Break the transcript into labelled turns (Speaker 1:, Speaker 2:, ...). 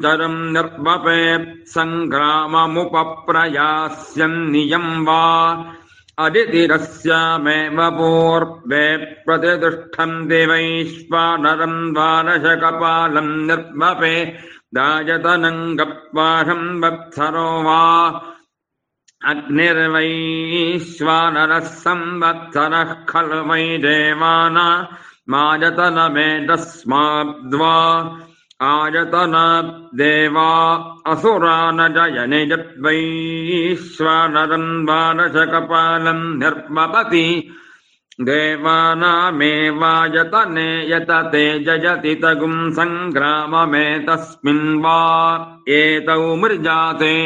Speaker 1: चरम् निर्वपे सङ्ग्राममुपप्रयास्यन्नियम् वा। अदितिरस्यामेव पूर्वे प्रतितिष्ठम् दिवैश्वानरम् द्वादशकपालम् निर्वपे। दायतनम् गप्वाहम् वत्सरो वा। अग्निर्वैश्वानरः संवत्सरः खलु वै देवाना। मायतनमेतस्माद्वा आयतन देवा असुरा न जयनि यद्वैश्वानरम् द्वादशकपालम् निर्वपति देवानामेवायतने यतते सङ्ग्राममेतस्मिन् वा एतौ मृजाते